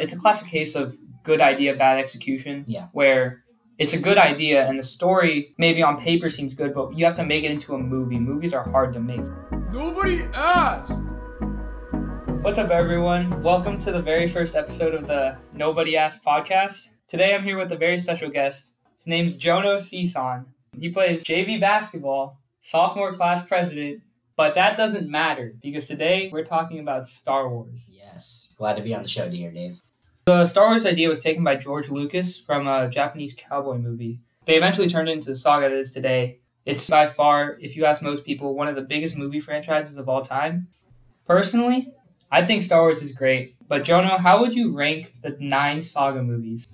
It's a classic case of good idea, bad execution. Yeah. Where it's a good idea and the story maybe on paper seems good, but you have to make it into a movie. Movies are hard to make. Nobody asked. What's up, everyone? Welcome to the very first episode of the Nobody Asked podcast. Today I'm here with a very special guest. His name's Jono Cison. He plays JV basketball, sophomore class president, but that doesn't matter because today we're talking about Star Wars. Yes. Glad to be on the show, dear Dave. The Star Wars idea was taken by George Lucas from a Japanese cowboy movie. They eventually turned it into the saga that is today. It's by far, if you ask most people, one of the biggest movie franchises of all time. Personally, I think Star Wars is great, but Jono, how would you rank the nine saga movies?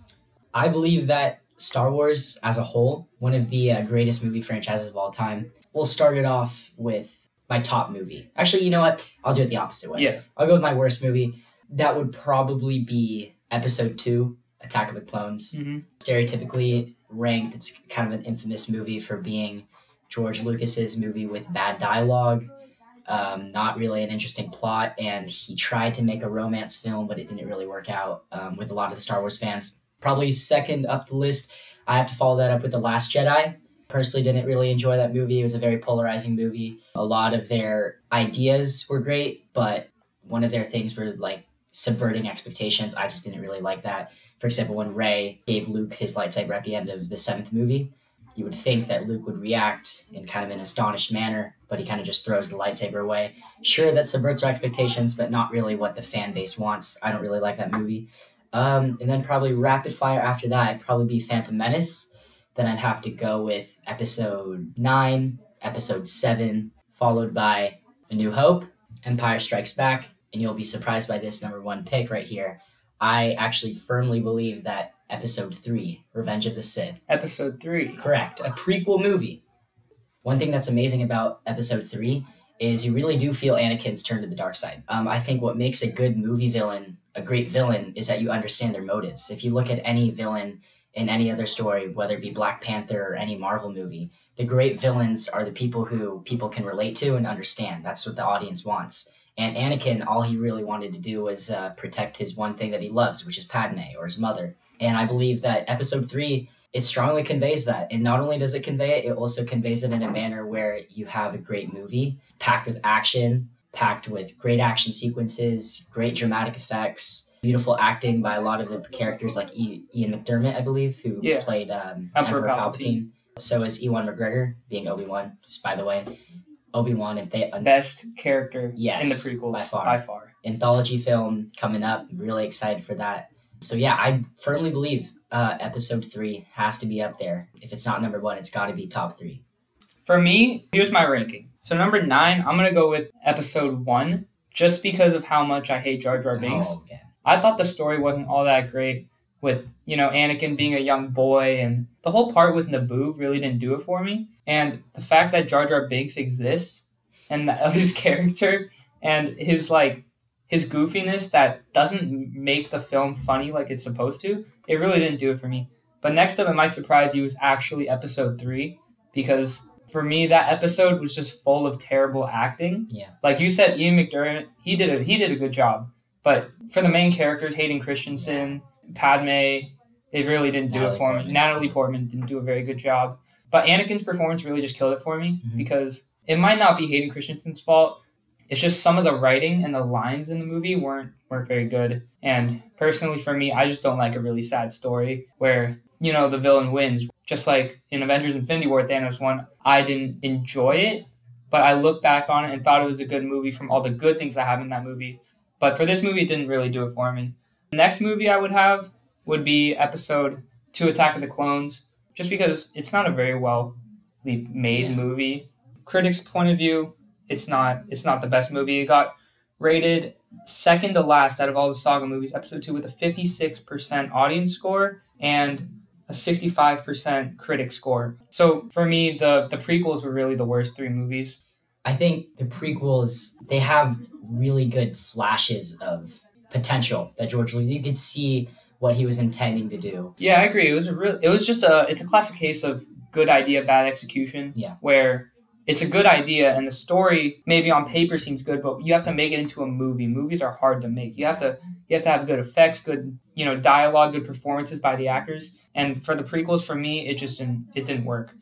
I believe that Star Wars as a whole, one of the uh, greatest movie franchises of all time. We'll start it off with my top movie. Actually, you know what? I'll do it the opposite way. Yeah. I'll go with my worst movie. That would probably be Episode 2, Attack of the Clones. Mm-hmm. Stereotypically ranked, it's kind of an infamous movie for being George Lucas's movie with bad dialogue, um, not really an interesting plot, and he tried to make a romance film, but it didn't really work out um, with a lot of the Star Wars fans. Probably second up the list, I have to follow that up with The Last Jedi. Personally, didn't really enjoy that movie. It was a very polarizing movie. A lot of their ideas were great, but one of their things were like subverting expectations. I just didn't really like that. For example, when Rey gave Luke his lightsaber at the end of the seventh movie, you would think that Luke would react in kind of an astonished manner, but he kind of just throws the lightsaber away. Sure, that subverts our expectations, but not really what the fan base wants. I don't really like that movie. Um, and then probably rapid fire after that, probably be Phantom Menace. Then I'd have to go with episode nine, episode seven, followed by A New Hope, Empire Strikes Back, and you'll be surprised by this number one pick right here. I actually firmly believe that episode three, Revenge of the Sith, Episode three. correct, a prequel movie. One thing that's amazing about episode three is you really do feel Anakin's turn to the dark side. Um, I think what makes a good movie villain a great villain is that you understand their motives. If you look at any villain in any other story, whether it be Black Panther or any Marvel movie, the great villains are the people who people can relate to and understand. That's what the audience wants. And Anakin, all he really wanted to do was uh, protect his one thing that he loves, which is Padme or his mother. And I believe that episode three, it strongly conveys that. And not only does it convey it, it also conveys it in a manner where you have a great movie packed with action, packed with great action sequences, great dramatic effects, beautiful acting by a lot of the characters like Ian McDiarmid, I believe, who Yeah. played um, Emperor Palpatine. Palpatine. So is Ewan McGregor being Obi Wan. Just by the way, Obi Wan and Th- Best character Yes, in the prequels by far. By far. anthology film coming up. Really excited for that. So yeah, I firmly believe uh, episode three has to be up there. If it's not number one, it's got to be top three. For me, here's my ranking. So number nine, I'm gonna go with episode one, just because of how much I hate Jar Jar Binks. Oh, yeah. I thought the story wasn't all that great with, you know, Anakin being a young boy and the whole part with Naboo really didn't do it for me. And the fact that Jar Jar Binks exists and of his character and his like his goofiness that doesn't make the film funny like it's supposed to, it really didn't do it for me. But next up it might surprise you is actually episode three because for me that episode was just full of terrible acting. Yeah. Like you said, Ian McDiarmid, he did a he did a good job. But for the main characters, Hayden Christensen, Padme, it really didn't do it for Portman. me. Natalie Portman didn't do a very good job. But Anakin's performance really just killed it for me Mhm. because it might not be Hayden Christensen's fault. It's just some of the writing and the lines in the movie weren't weren't very good. And personally for me, I just don't like a really sad story where, you know, the villain wins. Just like in Avengers Infinity War Thanos won, I didn't enjoy it, but I look back on it and thought it was a good movie from all the good things I have in that movie. But for this movie, it didn't really do it for me. The next movie I would have would be episode two Attack of the Clones, just because it's not a very well made Yeah. movie. Critics' point of view, it's not it's not the best movie. It got rated second to last out of all the saga movies, episode two with a 56% audience score and a 65% critic score. So for me, the the prequels were really the worst three movies. I think the prequels they have really good flashes of potential that George Lucas. You could see what he was intending to do. Yeah, I agree. It was a real. It was just a. It's a classic case of good idea, bad execution. Yeah. Where it's a good idea and the story maybe on paper seems good, but you have to make it into a movie. Movies are hard to make. You have to you have to have good effects, good you know dialogue, good performances by the actors. And for the prequels, for me, it just didn't it didn't work.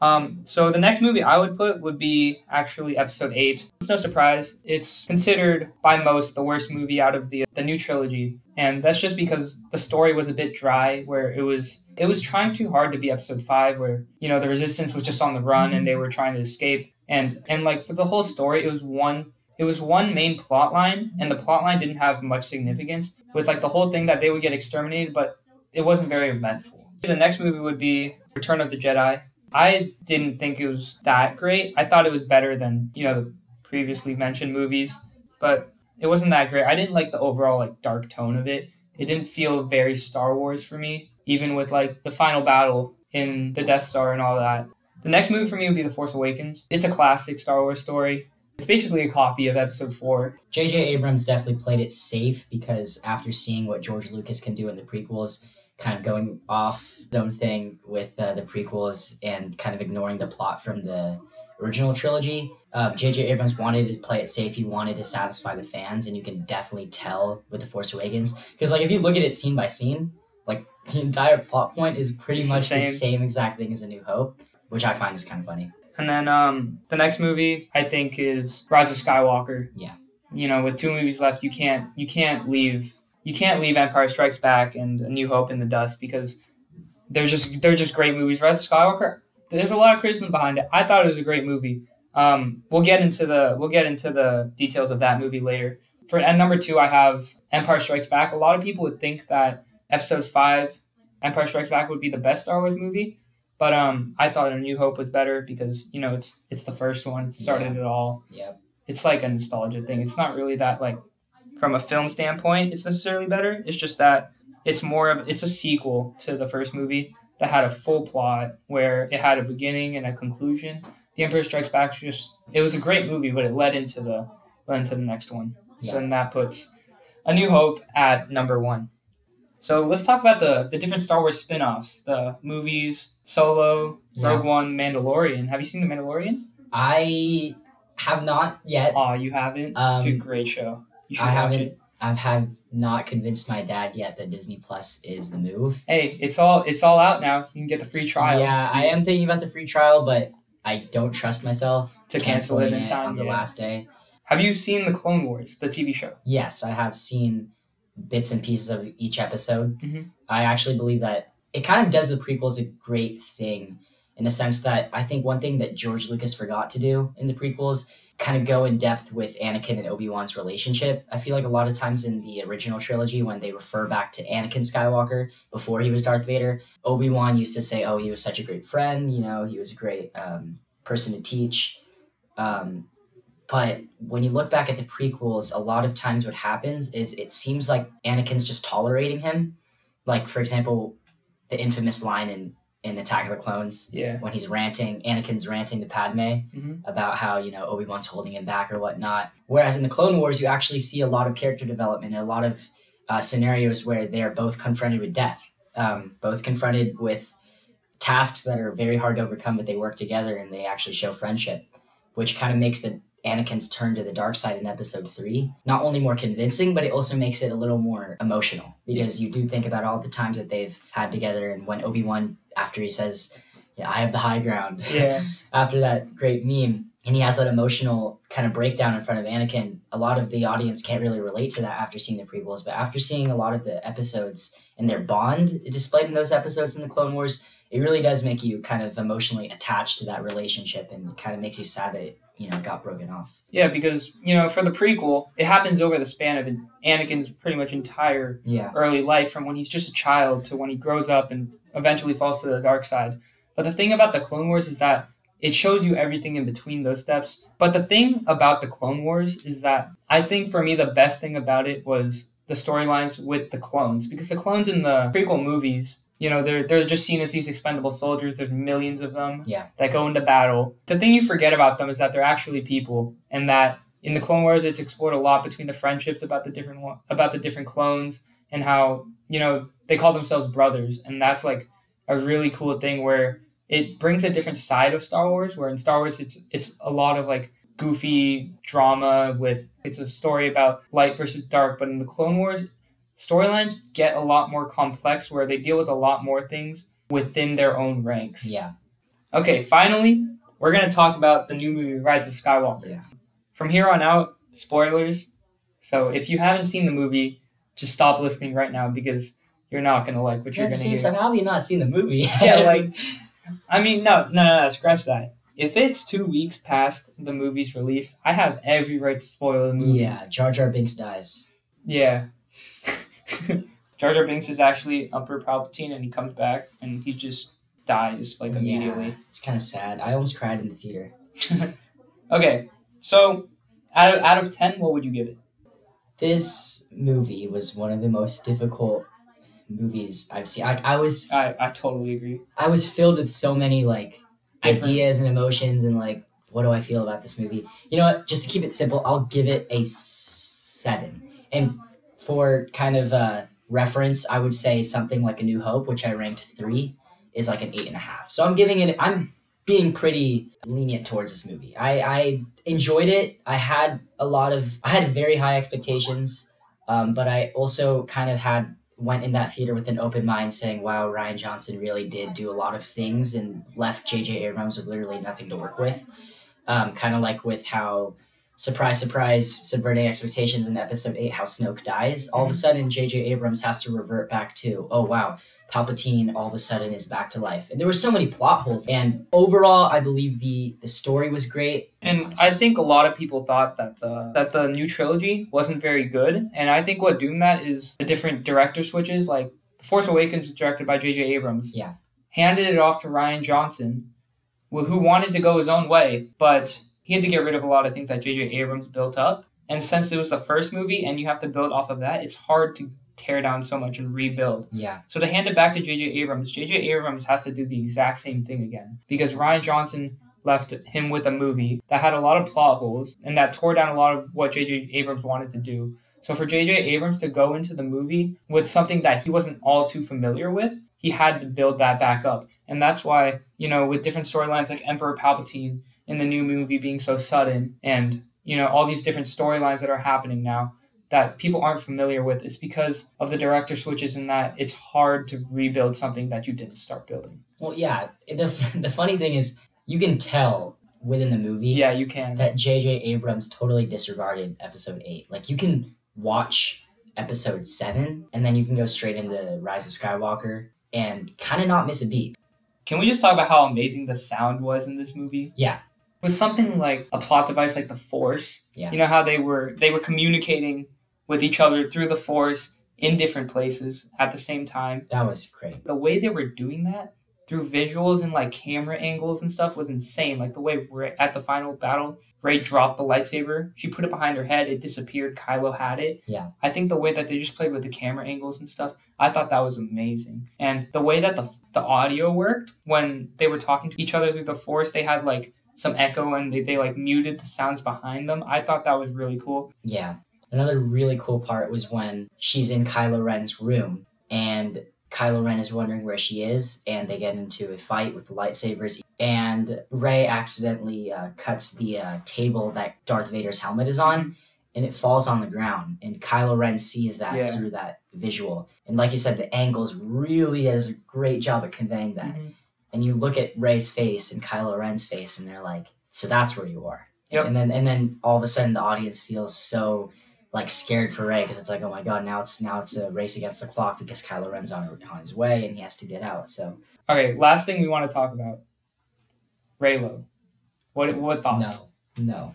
Um, so the next movie I would put would be actually Episode Eight. It's no surprise; it's considered by most the worst movie out of the the new trilogy, and that's just because the story was a bit dry. Where it was it was trying too hard to be Episode Five, where you know the Resistance was just on the run and they were trying to escape, and and like for the whole story, it was one it was one main plot line, and the plot line didn't have much significance. With like the whole thing that they would get exterminated, but it wasn't very eventful. The next movie would be Return of the Jedi. I didn't think it was that great. I thought it was better than, you know, the previously mentioned movies, but it wasn't that great. I didn't like the overall like dark tone of it. It didn't feel very Star Wars for me, even with like the final battle in the Death Star and all that. The next movie for me would be The Force Awakens. It's a classic Star Wars story. It's basically a copy of episode 4. J.J. Abrams definitely played it safe because after seeing what George Lucas can do in the prequels, kind of going off own thing with uh, the prequels and kind of ignoring the plot from the original trilogy. J.J. Abrams wanted to play it safe. He wanted to satisfy the fans, and you can definitely tell with The Force Awakens. Because, like, if you look at it scene by scene, like, the entire plot point is pretty It's much the same. same exact thing as A New Hope, which I find is kind of funny. And then um, the next movie I think is Rise of Skywalker. Yeah. You know, with two movies left, you can't you can't leave you can't leave Empire Strikes Back and A New Hope in the dust because they're just they're just great movies. Rise of Skywalker, there's a lot of criticism behind it. I thought it was a great movie. Um, we'll get into the we'll get into the details of that movie later. For at number two, I have Empire Strikes Back. A lot of people would think that Episode Five, Empire Strikes Back, would be the best Star Wars movie. But um, I thought A New Hope was better because you know it's it's the first one. It started it all. Yep. It's like a nostalgia thing. It's not really that like from a film standpoint, it's necessarily better. It's just that it's more of it's a sequel to the first movie that had a full plot where it had a beginning and a conclusion. The Emperor Strikes Back just it was a great movie, but it led into the led into the next one. Yeah. So then that puts A New Hope at number one. So let's talk about the the different Star Wars spin-offs, the movies, Solo, Yeah. Rogue One, Mandalorian. Have you seen the Mandalorian? I have not yet. Oh, you haven't? it's a Um, great show. You should I haven't. I have not convinced my dad yet that Disney Plus is the move. Hey, it's all it's all out now. You can get the free trial. Yeah, I am thinking about the free trial, but I don't trust myself To cancel it canceling in time, on the yeah. last day. Have you seen the Clone Wars, the TV show? Yes, I have seen bits and pieces of each episode. Mhm. I actually believe that it kind of does the prequels a great thing in a sense that I think one thing that George Lucas forgot to do in the prequels kind of go in depth with Anakin and Obi-Wan's relationship. I feel like a lot of times in the original trilogy when they refer back to Anakin Skywalker before he was Darth Vader, Obi-Wan used to say, "Oh, he was such a great friend, you know, he was a great um, person to teach." Um, but when you look back at the prequels, a lot of times what happens is it seems like Anakin's just tolerating him. Like, for example, the infamous line in, in Attack of the Clones Yeah. when he's ranting, Anakin's ranting to Padme Mhm. about how, you know, Obi Wan's holding him back or whatnot. Whereas in the Clone Wars, you actually see a lot of character development and a lot of uh, scenarios where they're both confronted with death, um, both confronted with tasks that are very hard to overcome, but they work together and they actually show friendship, which kind of makes the Anakin's turn to the dark side in episode three not only more convincing, but it also makes it a little more emotional because you do think about all the times that they've had together and when Obi Wan, after he says, yeah, I have the high ground, Yeah. after that great meme, and he has that emotional kind of breakdown in front of Anakin. A lot of the audience can't really relate to that after seeing the prequels, but after seeing a lot of the episodes and their bond displayed in those episodes in the Clone Wars, it really does make you kind of emotionally attached to that relationship, and it kind of makes you sad that it, you know got broken off. Yeah, because you know, for the prequel, it happens over the span of Anakin's pretty much entire Yeah, early life, from when he's just a child to when he grows up and eventually falls to the dark side. But the thing about the Clone Wars is that it shows you everything in between those steps. But the thing about the Clone Wars is that I think for me the best thing about it was the storylines with the clones because the clones in the prequel movies, you know, they're they're just seen as these expendable soldiers. There's millions of them Yeah. that go into battle. The thing you forget about them is that they're actually people, and that in the Clone Wars it's explored a lot between the friendships about the different about the different clones and how you know they call themselves brothers, and that's like a really cool thing where it brings a different side of Star Wars. Where in Star Wars, it's it's a lot of like goofy drama with it's a story about light versus dark. But in the Clone Wars, storylines get a lot more complex, where they deal with a lot more things within their own ranks. Yeah. Okay, finally, we're gonna talk about the new movie Rise of Skywalker. Yeah. From here on out, spoilers. So if you haven't seen the movie, just stop listening right now because you're not gonna like what you're gonna same hear. time, how have you not seen the movie? Yeah, like I mean, no, no, no, no, scratch that. If it's two weeks past the movie's release, I have every right to spoil the movie. yeah, Jar Jar Binks dies. Yeah. Jar Jar Binks is actually Emperor Palpatine, and he comes back, and he just dies like immediately. Yeah, it's kind of sad. I almost cried in the theater. Okay, so out of out of ten, what would you give it? This movie was one of the most difficult movies I've seen. I, I was I, I totally agree. I was filled with so many like Different- ideas and emotions and like what do I feel about this movie? You know what? Just to keep it simple, I'll give it a seven. And for kind of uh, reference, I would say something like A New Hope, which I ranked three, is like an eight and a half. So I'm giving it. I'm being pretty lenient towards this movie. I, I enjoyed it. I had a lot of. I had very high expectations, um, but I also kind of had went in that theater with an open mind saying, wow, Rian Johnson really did do a lot of things and left J.J. Abrams with literally nothing to work with. Um, kind of like with how, surprise, surprise, subverting expectations in episode 8, how Snoke dies. All of a mhm. sudden, J.J. Abrams has to revert back to, oh, wow, Palpatine all of a sudden is back to life. And there were so many plot holes. And overall, I believe the, the story was great. And I think a lot of people thought that the that the new trilogy wasn't very good. And I think what doomed that is the different director switches. Like The Force Awakens was directed by J.J. Abrams. Yeah. Handed it off to Rian Johnson, who wanted to go his own way, but he had to get rid of a lot of things that J.J. Abrams built up. And since it was the first movie and you have to build off of that, it's hard to tear down so much and rebuild. Yeah. So to hand it back to J.J. Abrams, J.J. Abrams has to do the exact same thing again because Rian Johnson left him with a movie that had a lot of plot holes and that tore down a lot of what J.J. Abrams wanted to do. So for J.J. Abrams to go into the movie with something that he wasn't all too familiar with, he had to build that back up. And that's why, you know, with different storylines like Emperor Palpatine in the new movie being so sudden and, you know, all these different storylines that are happening now, that people aren't familiar with it's because of the director switches and that it's hard to rebuild something that you didn't start building Well, yeah. The, the funny thing is, you can tell within the movie yeah you can that J.J. Abrams totally disregarded episode eight. Like you can watch episode seven and then you can go straight into Rise of Skywalker and kind of not miss a beat. can we just talk about how amazing the sound was in this movie Yeah. With something like a plot device like the force Yeah. you know how they were they were communicating with each other through the force in different places at the same time That was great. the way they were doing that through visuals and like camera angles and stuff was insane. Like the way Rey, at the final battle, Rey dropped the lightsaber, she put it behind her head, it disappeared. Kylo had it. Yeah. I think the way that they just played with the camera angles and stuff, I thought that was amazing. And the way that the the audio worked when they were talking to each other through the force, they had like some echo and they, they like muted the sounds behind them. I thought that was really cool. Yeah. Another really cool part was when she's in Kylo Ren's room and Kylo Ren is wondering where she is, and they get into a fight with the lightsabers. And Rey accidentally uh, cuts the uh, table that Darth Vader's helmet is on, and it falls on the ground. And Kylo Ren sees that Yeah. through that visual. And like you said, the angles really does a great job at conveying that. Mhm. And you look at Rey's face and Kylo Ren's face, and they're like, "So that's where you are." Yep. And then and then all of a sudden, the audience feels so like scared for Rey because it's like, oh my god, now it's now it's a race against the clock because Kylo Ren's on on his way and he has to get out. So Okay, last thing we want to talk about. Reylo. What what thoughts? no, no.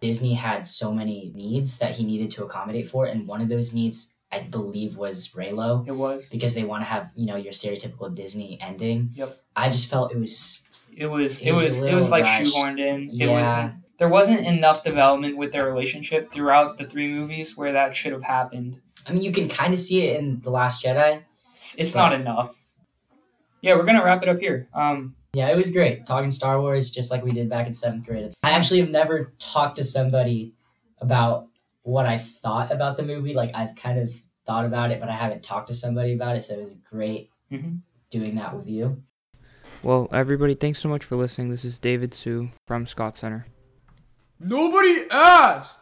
Disney had so many needs that he needed to accommodate for, and one of those needs, I believe, was Reylo It was. because they want to have you know your stereotypical Disney ending. Yep. I just felt it was It was It it was was it was like rushed. shoehorned in. It Yeah. wasn't there wasn't enough development with their relationship throughout the three movies where that should have happened. I mean, you can kind of see it in the Last Jedi. It's, it's not enough. Yeah, we're gonna wrap it up here. Um, Yeah, it was great talking Star Wars just like we did back in seventh grade. I actually have never talked to somebody about what I thought about the movie. Like I've kind of thought about it, but I haven't talked to somebody about it. So it was great Mhm. doing that with you. Well, everybody, thanks so much for listening. This is David Sue from Scott Center. Nobody asked.